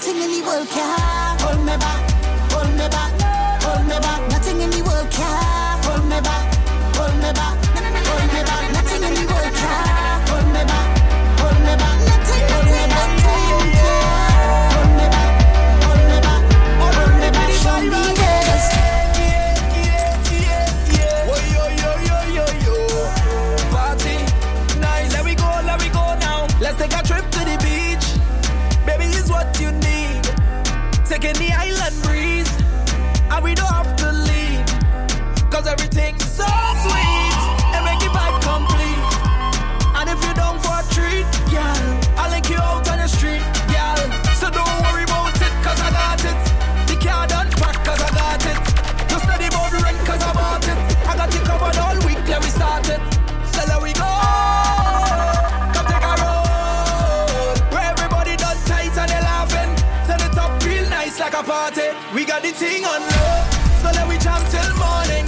Nothing in the world can hold me back, hold me back, hold me back. Nothing in the world can hold me back. Cause everything's so sweet and make your vibe complete. And if you don't for a treat, girl, I'll link you out on the street, girl. So don't worry about it, cause I got it. The car done packed, cause I got it. Just study about rent, cause I bought it. I got you covered all week, let me start it. So there we go. like a party. We got the thing on low, so let we jam till morning.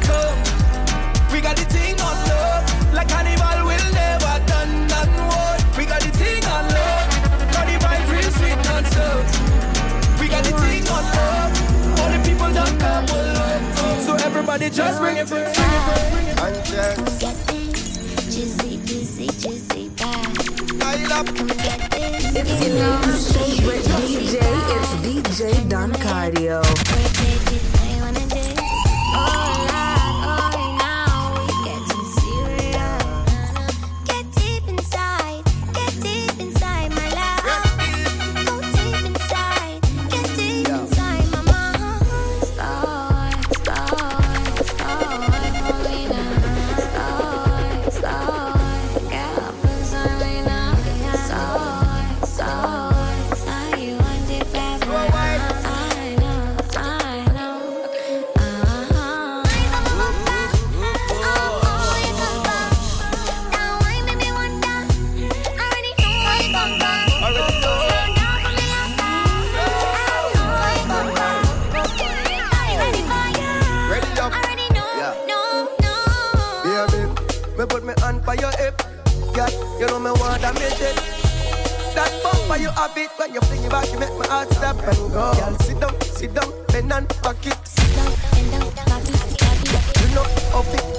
Everybody just bring it, bring it. And just get this jizzy, jizzy, jizzy back. I love. Get this. It's your favorite DJ. It's DJ Don Cardio. Why you have it when you fling it back, you make my heart stop and go. Girl, sit down, sit down, bend and back it. Sit down, bend down, back it. You know, up it.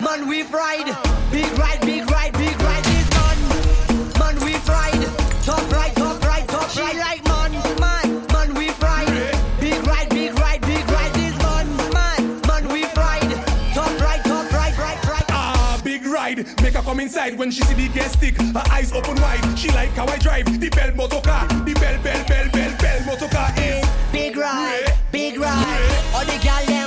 Man, we fried. Big ride, big ride, big ride is man. Man, we fried. Top right, top right, top she right. like man, man. Man, we fried. Big ride, big ride, big ride is man. Man, man, we fried. Top right, top right, right, right. Ah, big ride. Make her come inside when she see the gas stick. Her eyes open wide. She like how I drive the bell motor car. The bell, bell, bell, bell, bell motor car is big ride, big ride. All the gal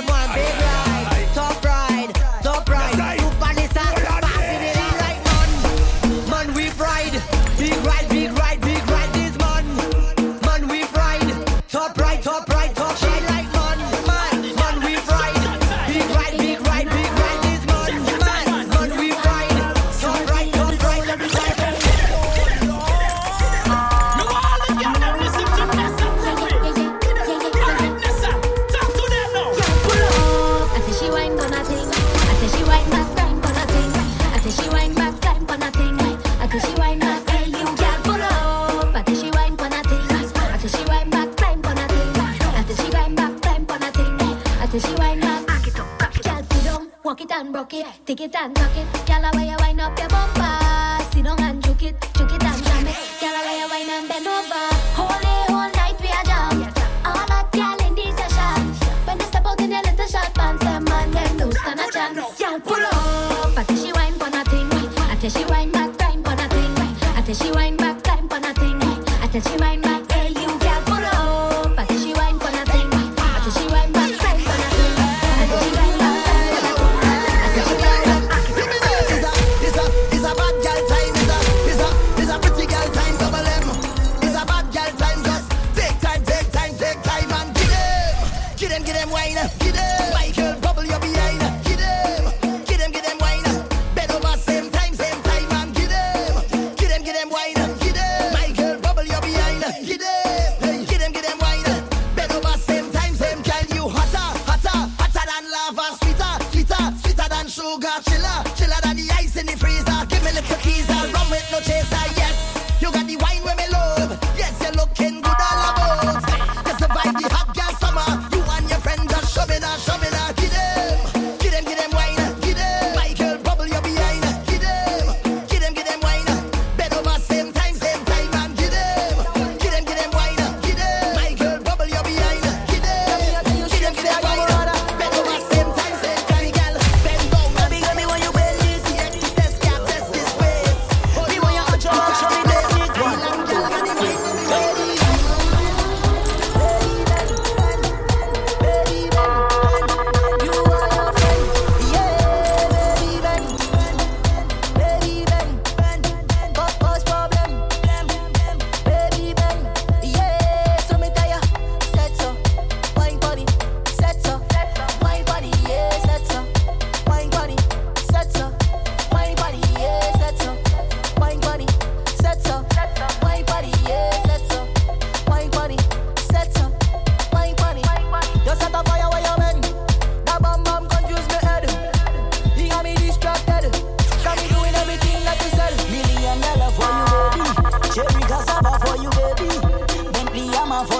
till she wind back. Back it up, back it up. Girl, sit down, walk it and rock it, take it and tuck it. Girl, why you wind up your bumper? Sit down and juke it, juke it and jam it. Girl, why you wind and bend over? Hold it, whole night we are jam. All that girl in this session. When they step out in their little short pants, them man them don't stand a chance. Girl, pull up, until she wind for nothing, until she wind.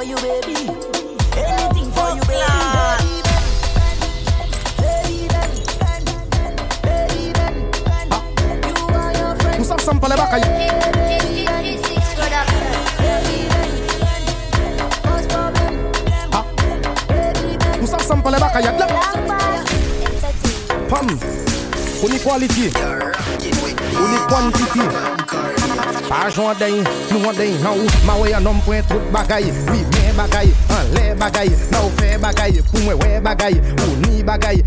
you, baby. Anything for you, baby. Pam. Unique quality Unique quantity Pa jwanden, jwanden nan ou Ma wey anon pwen tout bagay. Ou men bagay, an le bagay Nan ou fe bagay, pou mwen we bagay Ou ni bagay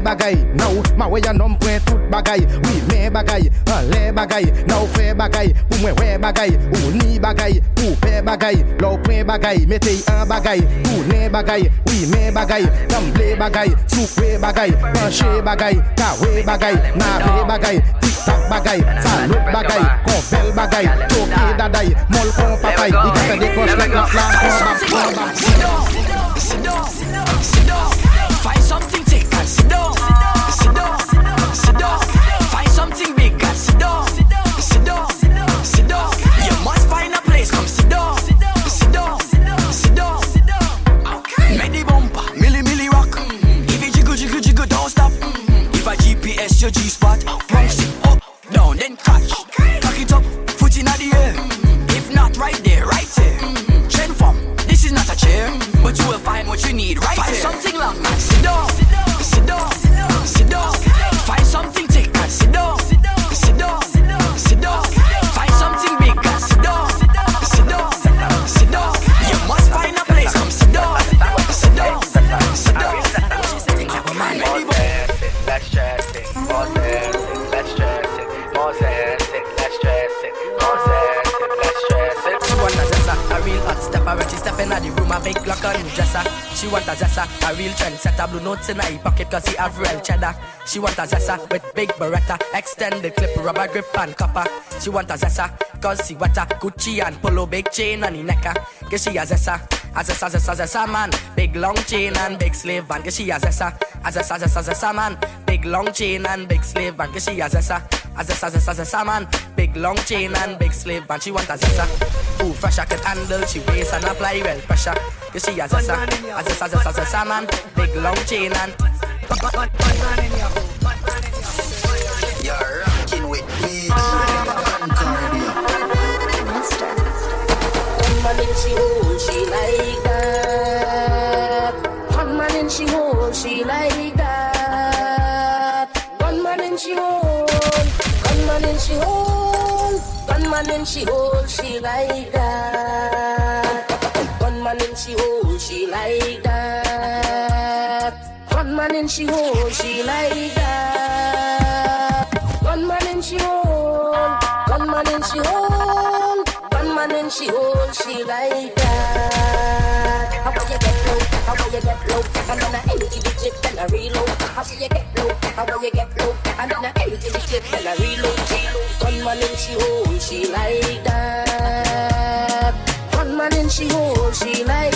le bagay Nou, ma we yon nom pren tout bagay Oui, men bagay, an le bagay Nou fe bagay, pou mwen we bagay Ou ni bagay, pou pe bagay Lou pren bagay, mete yon bagay Ou ne bagay, oui men bagay Nam ble bagay, soupe bagay Panche bagay, kawe bagay Nave bagay, tiktak bagay Salot bagay, konvel bagay Choke daday, mol kon patay I kata dekos lak la flan Kon bap, kon bap She want a Zessa with big Beretta, extended clip, rubber grip and copper. She want a Zessa, cause she wetter, Gucci and polo, big chain on the necker. Cause she a Zessa, a Zessa, Zessa, Zessa man, big long chain and big sleeve and cause she a Zessa, a Zessa, Zessa, Zessa man, big long chain and big sleeve and cause she a Zessa, a Zessa, Zessa, Zessa man, big long chain and big sleeve and she want a Zessa. Ooh, fresh I can handle, she waist and apply well pressure. Cause she a Zessa, a Zessa, Zessa, Zessa man, big long chain and like that. One man and she hold, she like that man in she hole, she like that. Gunman in she hole, gunman in she hole, gunman in she hole, she like that. How about you get low? How about you get low? And then I empty the clip and I reload. How about you get low? How about you get low? And then I empty the clip and I reload. Gunman in she hole, she like that. Gunman in she hole, she like.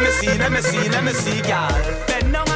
Let me see, let me see, let me see, girl. Bend down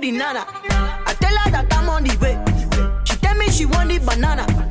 the nana. I tell her that I'm on the way. She tell me she want the banana.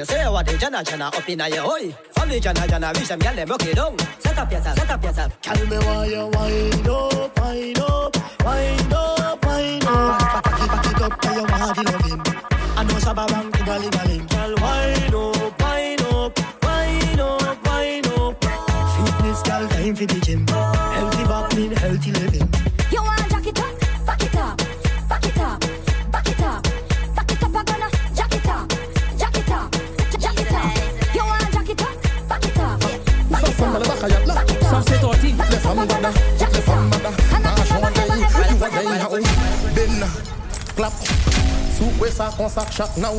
You say what the jana jana up in your hoy. From the jana jana reach them gyal them rock it down. Set up yourself, set up yourself. Tell me why you wind up, wind up, wind up, wind up. Pack it, pack it up, you want the loving. I know shabarang, dali dali. Gyal wind up, wind up, wind up, wind up. Fitness gyal time for the gym. Healthy back, mean healthy living. You Leave me from mother, clap. Soupe ça qu'on s'achète now.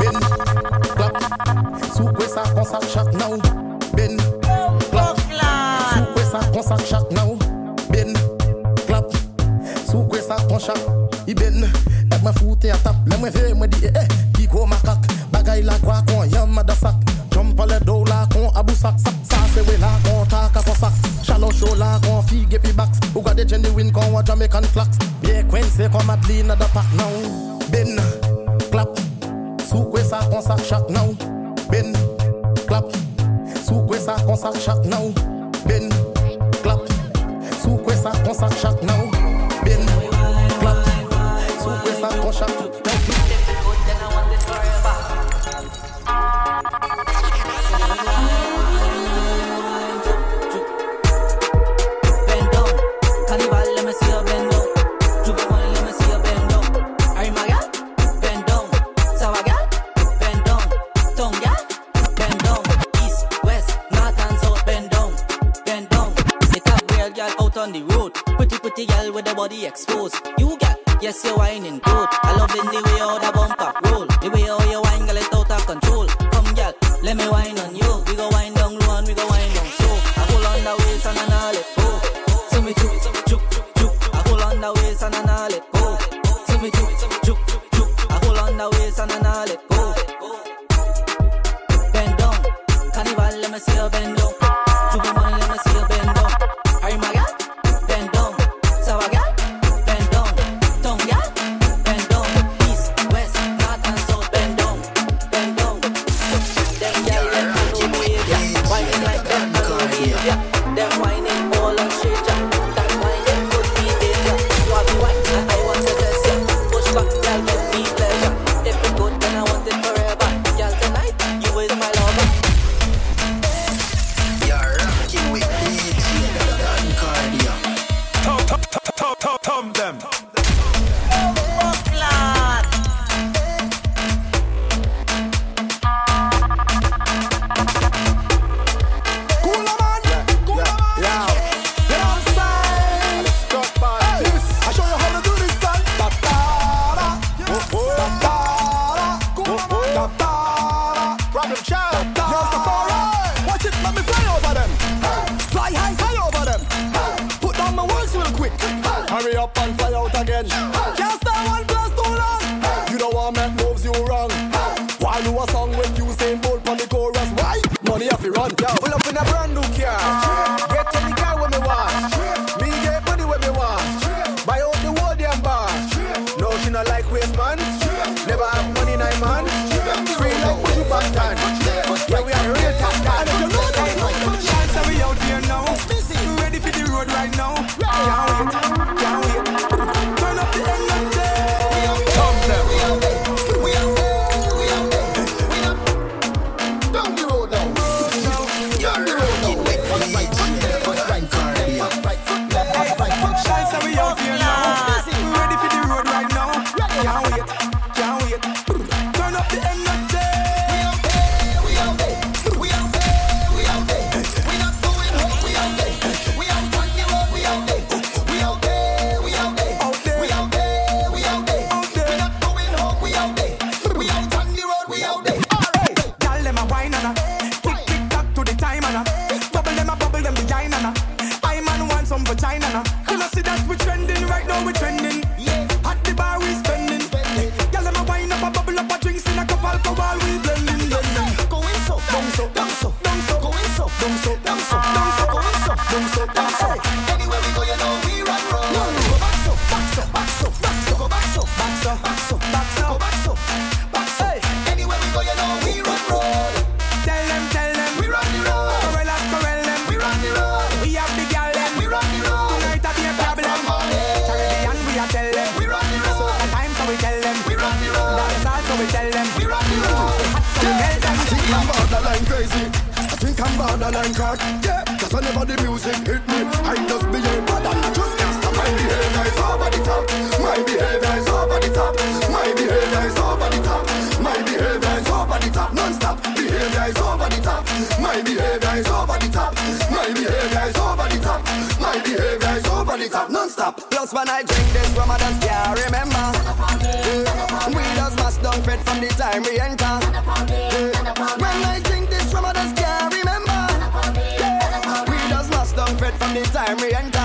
Ben, clap. Soupe ça qu'on s'achète now. Ben, clap. Soupe ça qu'on s'achète now. Ben, clap. Soupe ça qu'on s'achète. I ben. let my foute a tap. Lè mwen di eh eh. Ki. Bagay la kwa yam madasak. Jump a le dollar la kon abou. Sa se we la show la qu'on figue et puis box. Ou garder genuine qu'on voit Jamaican flax. Bien quen c'est comme Adeline dans parc now. Ben, clap. Sous quoi ça qu'on sac chaque now. Ben, clap. Sous quoi ça qu'on sac chaque now. Ben, clap. Sous quoi ça qu'on sac chaque now. Ben, clap. Sous quoi ça qu'on sac and borderline crack. Yeah, cause whenever the music hit me, I just behave bad and I just can't stop. My behavior is over the top. My behavior is over the top. My behavior is over the top. My behavior is over the top. Non-stop. Behavior is over the top. My behavior is over the top. My behavior is over the top. My behavior is over the top. Non-stop. Plus when I drink this rum, I just can't remember. We just must down fed from the time we enter. me and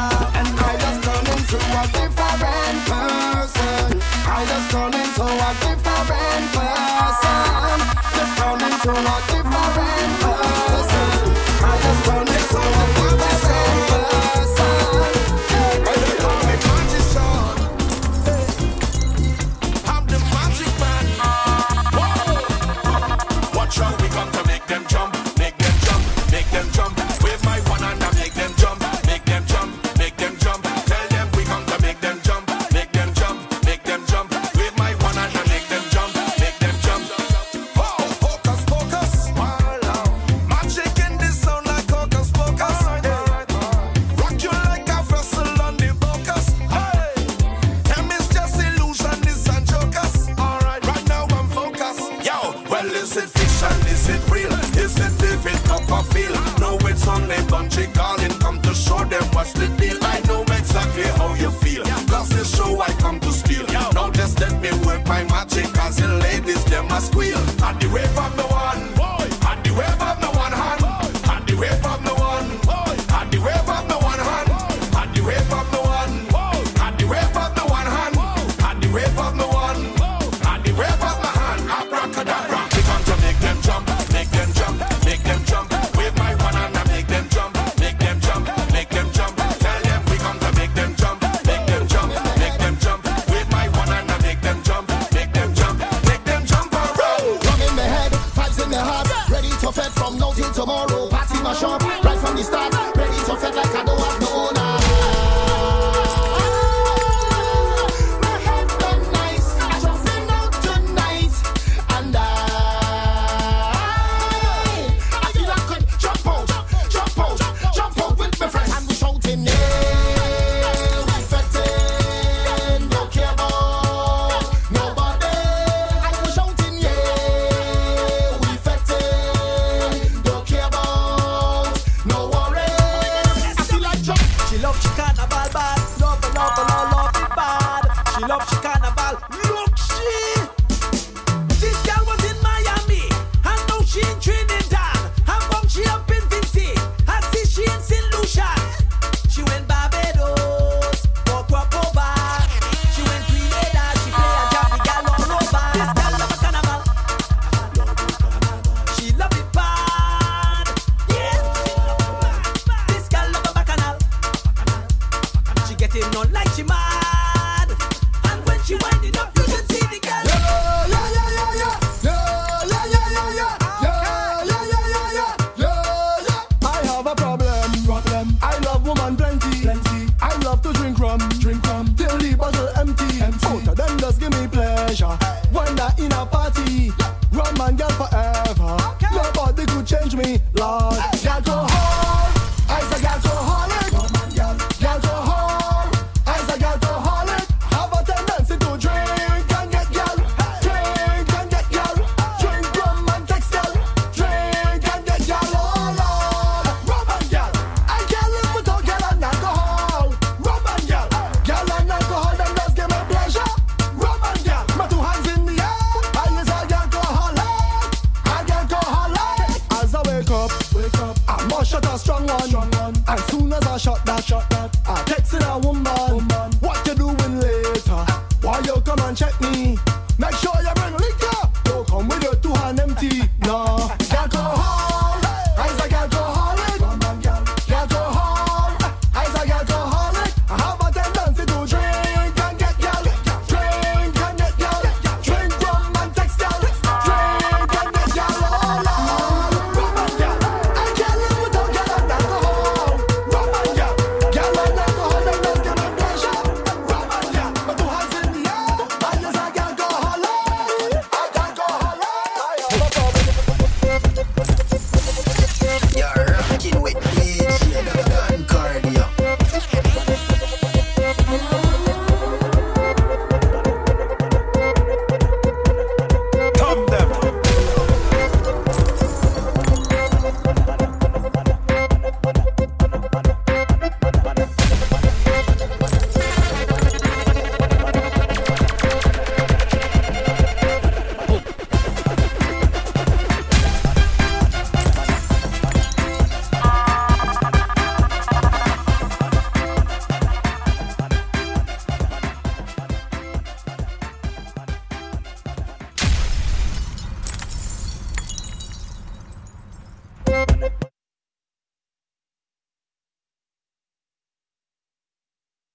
come till tomorrow. Party in my shop.